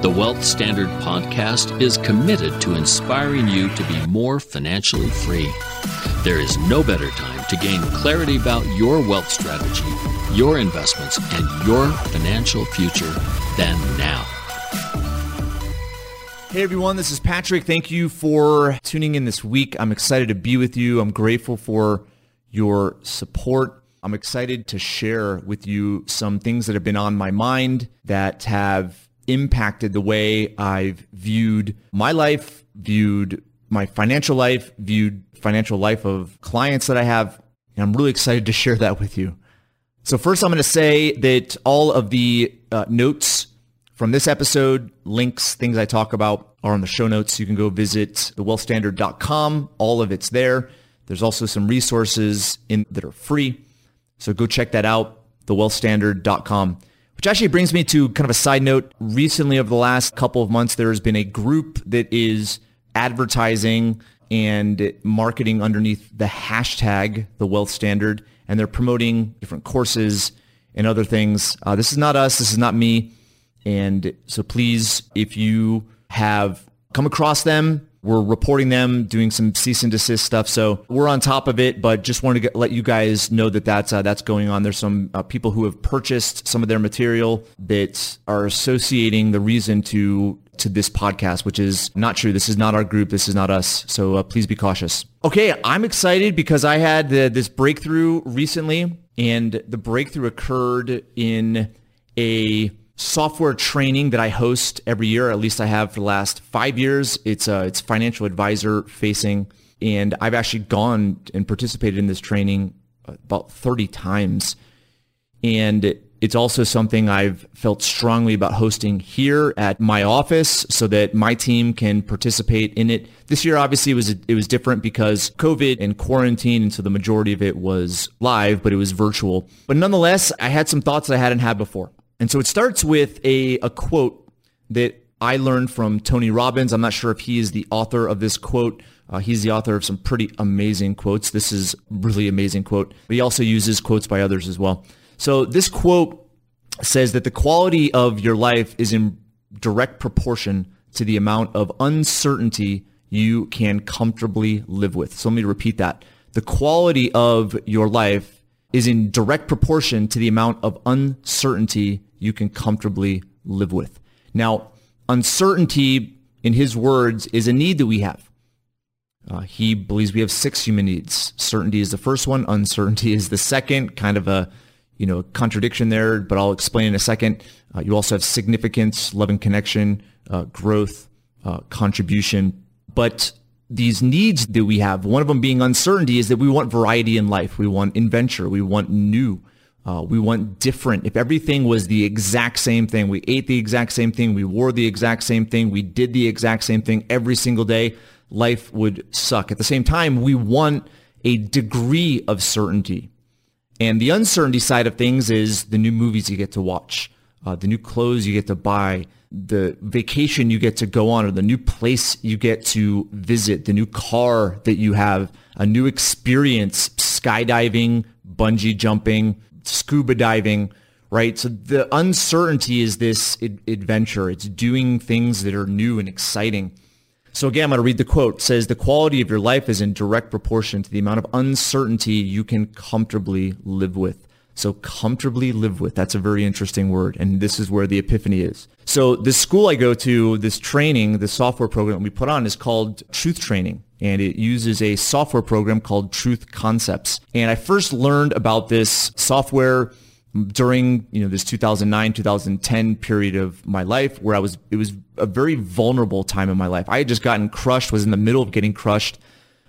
The Wealth Standard podcast is committed to inspiring you to be more financially free. There is no better time to gain clarity about your wealth strategy, your investments, and your financial future than now. Hey everyone, this is Patrick. Thank you for tuning in this week. I'm excited to be with you. I'm grateful for your support. I'm excited to share with you some things that have been on my mind that have impacted the way I've viewed my life, viewed my financial life, viewed financial life of clients that I have. And I'm really excited to share that with you. So first, I'm going to say that all of the uh, notes from this episode, links, things I talk about are on the show notes. You can go visit thewealthstandard.com. All of it's there. There's also some resources in that are free. So go check that out, thewealthstandard.com. Which actually brings me to kind of a side note. Recently, over the last couple of months, there has been a group that is advertising and marketing underneath the hashtag the wealth standard, and they're promoting different courses and other things. Uh, this is not us. This is not me. And so please, if you have come across them, we're reporting them, doing some cease and desist stuff. So we're on top of it, but just wanted to get, let you guys know that that's, uh, that's going on. There's some uh, people who have purchased some of their material that are associating the reason to to this podcast, which is not true. This is not our group. This is not us. So uh, please be cautious. Okay, I'm excited because I had the, this breakthrough recently, and the breakthrough occurred in a software training that I host every year. At least I have for the last five years. It's uh, it's financial advisor facing, and I've actually gone and participated in this training about 30 times. And it's also something I've felt strongly about hosting here at my office so that my team can participate in it. This year, obviously, it was, it was different because COVID and quarantine. And so the majority of it was live, but it was virtual. But nonetheless, I had some thoughts I hadn't had before. And so it starts with a, a quote that I learned from Tony Robbins. I'm not sure if he is the author of this quote. Uh, he's the author of some pretty amazing quotes. This is really amazing quote. But he also uses quotes by others as well. So this quote says that the quality of your life is in direct proportion to the amount of uncertainty you can comfortably live with. So let me repeat that. The quality of your life is in direct proportion to the amount of uncertainty you can comfortably live with. Now, uncertainty, in his words, is a need that we have. Uh, he believes we have six human needs. Certainty is the first one. Uncertainty is the second. Kind of a, you know, contradiction there, but I'll explain in a second. Uh, you also have significance, love and connection, uh, growth, uh, contribution. But these needs that we have, one of them being uncertainty, is that we want variety in life. We want adventure. We want new. Uh, we want different. If everything was the exact same thing, we ate the exact same thing, we wore the exact same thing, we did the exact same thing every single day, life would suck. At the same time, we want a degree of certainty. And the uncertainty side of things is the new movies you get to watch, uh, the new clothes you get to buy, the vacation you get to go on, or the new place you get to visit, the new car that you have, a new experience, skydiving, bungee jumping, scuba diving, right? So the uncertainty is this adventure. It's doing things that are new and exciting. So again, I'm going to read the quote. It says, the quality of your life is in direct proportion to the amount of uncertainty you can comfortably live with. So comfortably live with. That's a very interesting word. And this is where the epiphany is. So the school I go to, this training, the software program we put on is called Truth Training. And it uses a software program called Truth Concepts. And I first learned about this software during you know this 2009 2010 period of my life where I was it was a very vulnerable time in my life. I had just gotten crushed, was in the middle of getting crushed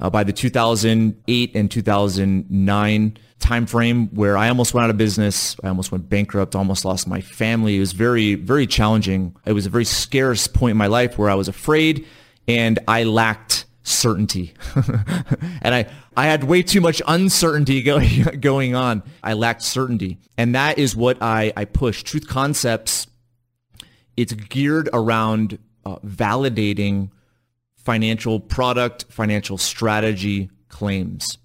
uh, by the 2008 and 2009 timeframe where I almost went out of business. I almost went bankrupt, almost lost my family. It was very, very challenging. It was a very scarce point in my life where I was afraid and I lacked certainty. and I, I had way too much uncertainty going, going on. I lacked certainty. And that is what I, I push. Truth concepts, it's geared around uh, validating financial product, financial strategy claims.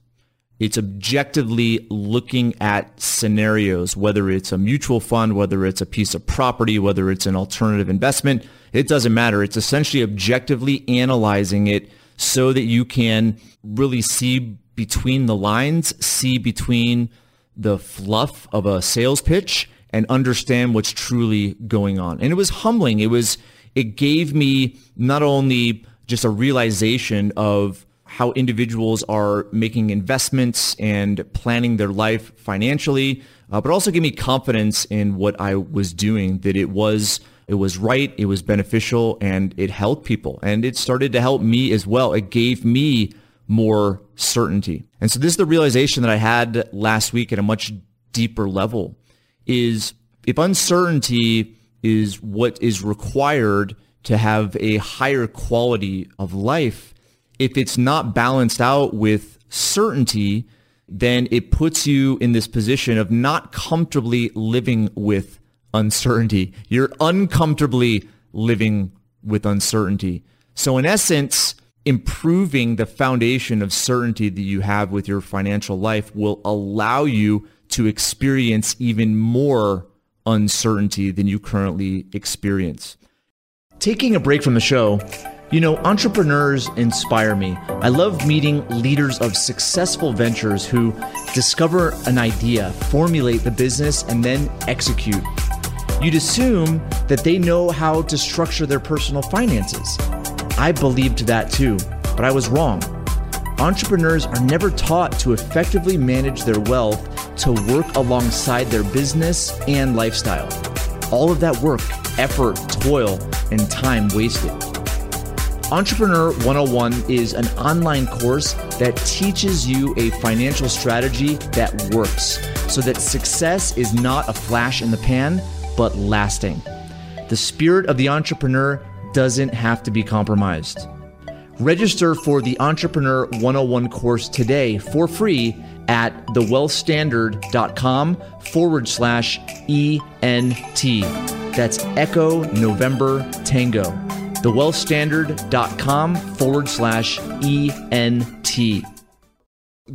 It's objectively looking at scenarios, whether it's a mutual fund, whether it's a piece of property, whether it's an alternative investment. It doesn't matter. It's essentially objectively analyzing it so that you can really see between the lines, see between the fluff of a sales pitch and understand what's truly going on. And it was humbling. It was, it gave me not only just a realization of how individuals are making investments and planning their life financially, uh, but also gave me confidence in what I was doing, that it was it was right, it was beneficial, and it helped people. And it started to help me as well. It gave me more certainty. And so this is the realization that I had last week at a much deeper level is if uncertainty is what is required to have a higher quality of life, if it's not balanced out with certainty, then it puts you in this position of not comfortably living with uncertainty. You're uncomfortably living with uncertainty. So in essence, improving the foundation of certainty that you have with your financial life will allow you to experience even more uncertainty than you currently experience. Taking a break from the show, you know, entrepreneurs inspire me. I love meeting leaders of successful ventures who discover an idea, formulate the business, and then execute. You'd assume that they know how to structure their personal finances. I believed that too, but I was wrong. Entrepreneurs are never taught to effectively manage their wealth to work alongside their business and lifestyle. All of that work, effort, toil, and time wasted. Entrepreneur 101 is an online course that teaches you a financial strategy that works so that success is not a flash in the pan, but lasting. The spirit of the entrepreneur doesn't have to be compromised. Register for the Entrepreneur 101 course today for free at thewealthstandard.com forward slash ENT. That's Echo November Tango. Thewealthstandard.com forward slash ENT.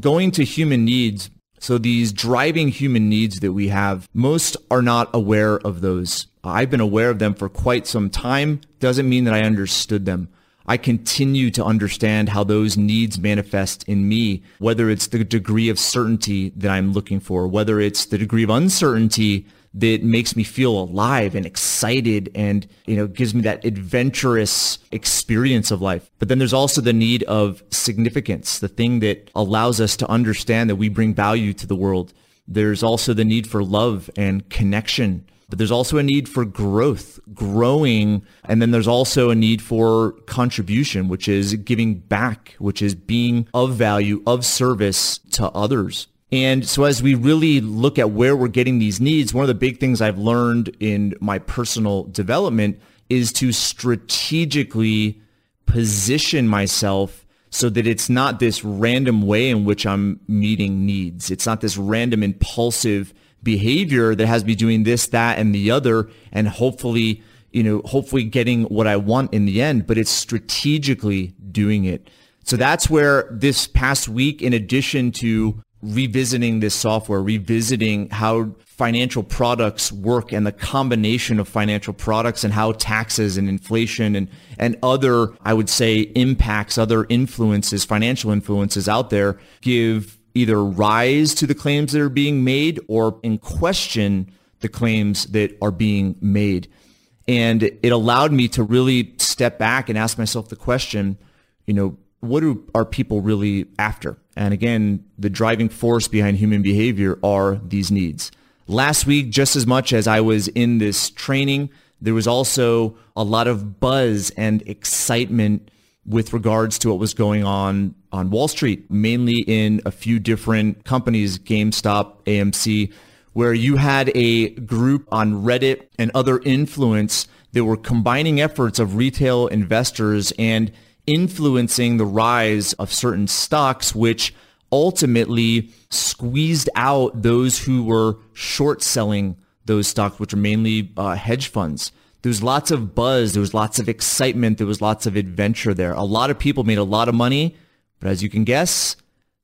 Going to human needs. So these driving human needs that we have, most are not aware of those. I've been aware of them for quite some time. Doesn't mean that I understood them. I continue to understand how those needs manifest in me, whether it's the degree of certainty that I'm looking for, whether it's the degree of uncertainty that makes me feel alive and excited and, you know, gives me that adventurous experience of life. But then there's also the need of significance, the thing that allows us to understand that we bring value to the world. There's also the need for love and connection. But there's also a need for growth, growing. And then there's also a need for contribution, which is giving back, which is being of value, of service to others. And so as we really look at where we're getting these needs, one of the big things I've learned in my personal development is to strategically position myself so that it's not this random way in which I'm meeting needs. It's not this random impulsive behavior that has me doing this, that, and the other, and hopefully, you know, hopefully getting what I want in the end, but it's strategically doing it. So that's where this past week, in addition to revisiting this software, revisiting how financial products work and the combination of financial products and how taxes and inflation and, and other, I would say, impacts, other influences, financial influences out there give either rise to the claims that are being made or in question the claims that are being made. And it allowed me to really step back and ask myself the question, you know, what are people really after? And again, the driving force behind human behavior are these needs. Last week, just as much as I was in this training, there was also a lot of buzz and excitement with regards to what was going on on Wall Street, mainly in a few different companies, GameStop, AMC, where you had a group on Reddit and other influence that were combining efforts of retail investors and influencing the rise of certain stocks, which ultimately squeezed out those who were short selling those stocks, which are mainly uh, hedge funds. There was lots of buzz. There was lots of excitement. There was lots of adventure there. A lot of people made a lot of money, but as you can guess,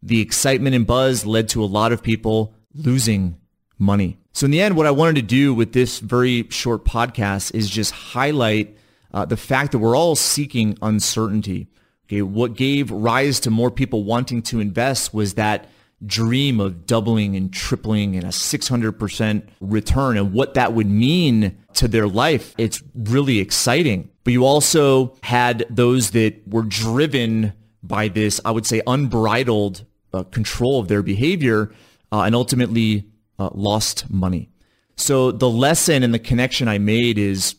the excitement and buzz led to a lot of people losing money. So in the end, what I wanted to do with this very short podcast is just highlight uh, the fact that we're all seeking uncertainty. Okay, what gave rise to more people wanting to invest was that dream of doubling and tripling and a 600% return and what that would mean to their life. It's really exciting. But you also had those that were driven by this, I would say, unbridled uh, control of their behavior uh, and ultimately uh, lost money. So the lesson and the connection I made is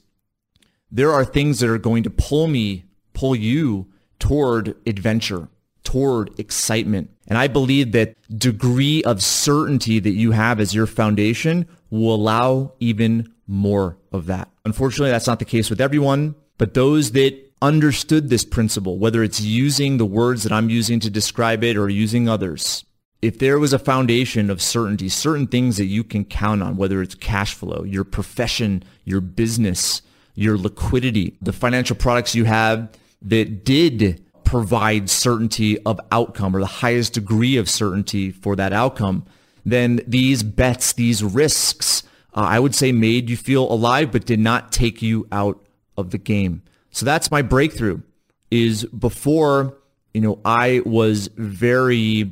there are things that are going to pull me, pull you toward adventure, toward excitement. And I believe that degree of certainty that you have as your foundation will allow even more of that. Unfortunately, that's not the case with everyone, but those that understood this principle, whether it's using the words that I'm using to describe it or using others, if there was a foundation of certainty, certain things that you can count on, whether it's cash flow, your profession, your business, your liquidity, the financial products you have that did provide certainty of outcome or the highest degree of certainty for that outcome, then these bets, these risks, uh, I would say made you feel alive, but did not take you out of the game. So that's my breakthrough is before, you know, I was very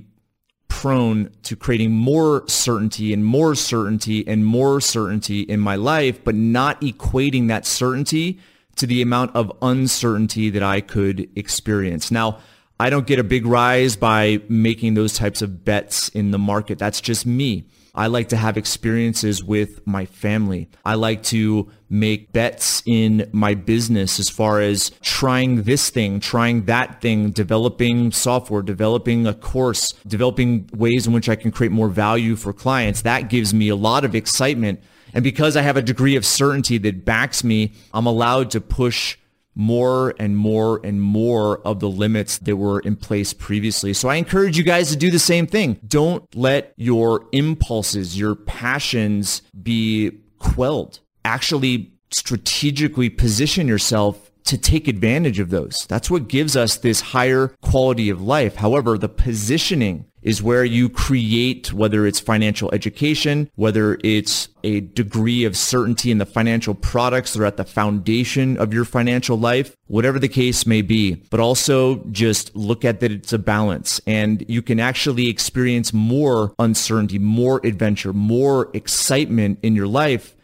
prone to creating more certainty and more certainty and more certainty in my life, but not equating that certainty to the amount of uncertainty that I could experience. Now, I don't get a big rise by making those types of bets in the market. That's just me. I like to have experiences with my family. I like to make bets in my business as far as trying this thing, trying that thing, developing software, developing a course, developing ways in which I can create more value for clients. That gives me a lot of excitement. And because I have a degree of certainty that backs me, I'm allowed to push more and more and more of the limits that were in place previously. So I encourage you guys to do the same thing. Don't let your impulses, your passions be quelled. Actually strategically position yourself to take advantage of those. That's what gives us this higher quality of life. However, the positioning is where you create, whether it's financial education, whether it's a degree of certainty in the financial products that are at the foundation of your financial life, whatever the case may be. But also just look at that it's a balance and you can actually experience more uncertainty, more adventure, more excitement in your life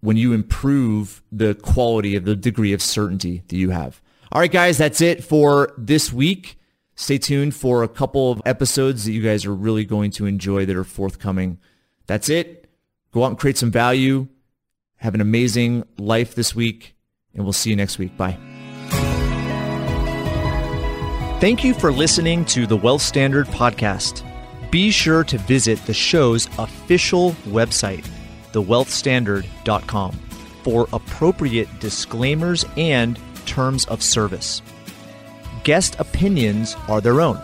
when you improve the quality of the degree of certainty that you have. All right, guys, that's it for this week. Stay tuned for a couple of episodes that you guys are really going to enjoy that are forthcoming. That's it. Go out and create some value. Have an amazing life this week, and we'll see you next week. Bye. Thank you for listening to the Wealth Standard Podcast. Be sure to visit the show's official website, thewealthstandard.com, for appropriate disclaimers and terms of service guest opinions are their own.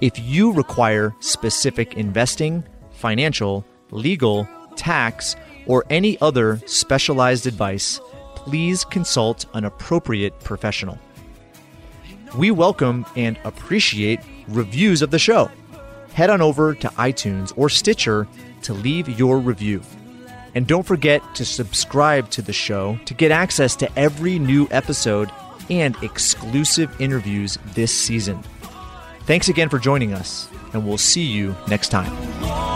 If you require specific investing, financial, legal, tax, or any other specialized advice, please consult an appropriate professional. We welcome and appreciate reviews of the show. Head on over to iTunes or Stitcher to leave your review. And don't forget to subscribe to the show to get access to every new episode and exclusive interviews this season. Thanks again for joining us. and we'll see you next time.